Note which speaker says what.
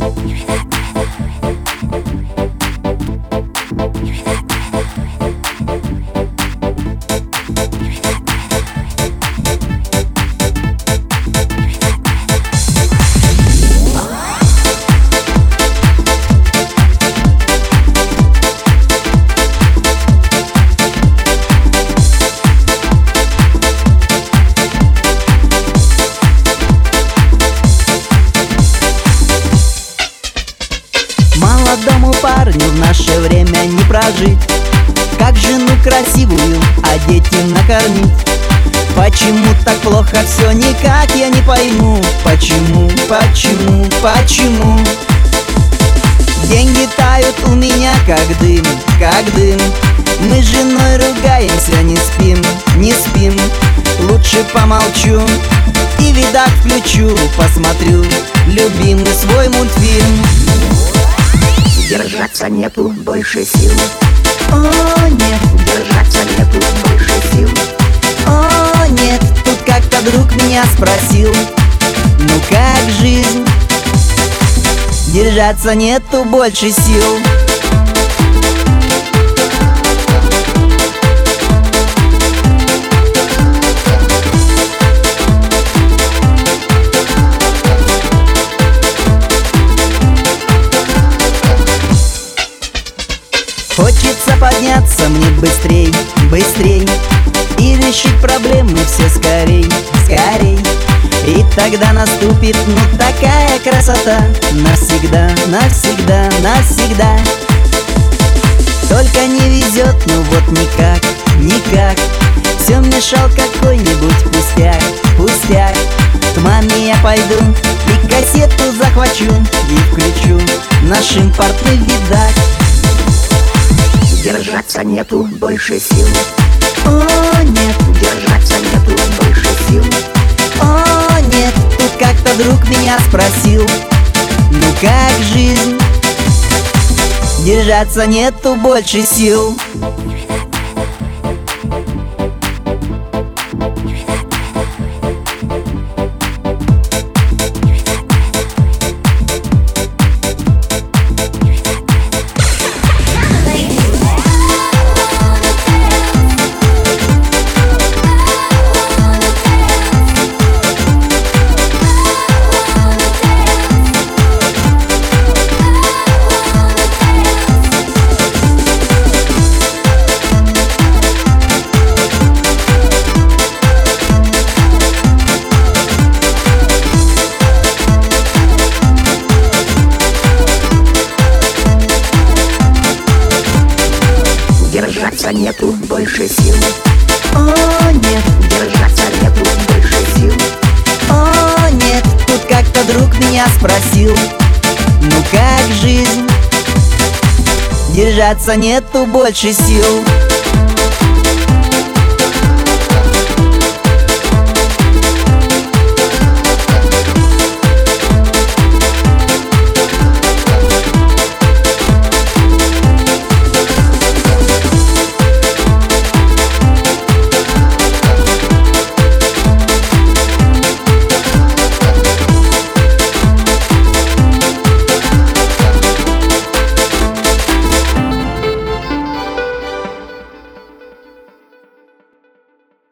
Speaker 1: rhythm, rhythm, rhythm. Наше время не прожить. Как жену красивую одеть и накормить. Почему так плохо все никак я не пойму. Почему, почему, почему? Деньги тают у меня как дым, как дым. Мы с женой ругаемся, не спим, не спим. Лучше помолчу и видак включу Посмотрю любимый свой мультфильм
Speaker 2: Держаться нету больше сил.
Speaker 1: О, нет,
Speaker 2: Держаться нету больше сил.
Speaker 1: О, нет Тут как-то друг меня спросил. Ну как жизнь? Держаться нету больше сил подняться мне быстрей, быстрей. И решить проблемы все скорей, скорей. И тогда наступит ну такая красота. Навсегда, навсегда, навсегда. Только не везет, ну вот никак, никак. Все мешал какой-нибудь пустяк, пустяк. К маме я пойду и кассету захвачу И включу. Наш импортный видак
Speaker 2: Держаться нету больше сил.
Speaker 1: О, нет,
Speaker 2: Держаться нету больше сил.
Speaker 1: О, нет Тут как-то друг меня спросил. Ну как жизнь? Держаться нету больше сил
Speaker 2: Держаться нету больше сил.
Speaker 1: О, нет,
Speaker 2: Держаться нету больше сил.
Speaker 1: О, нет Тут как-то друг меня спросил. Ну как жизнь? Держаться нету больше сил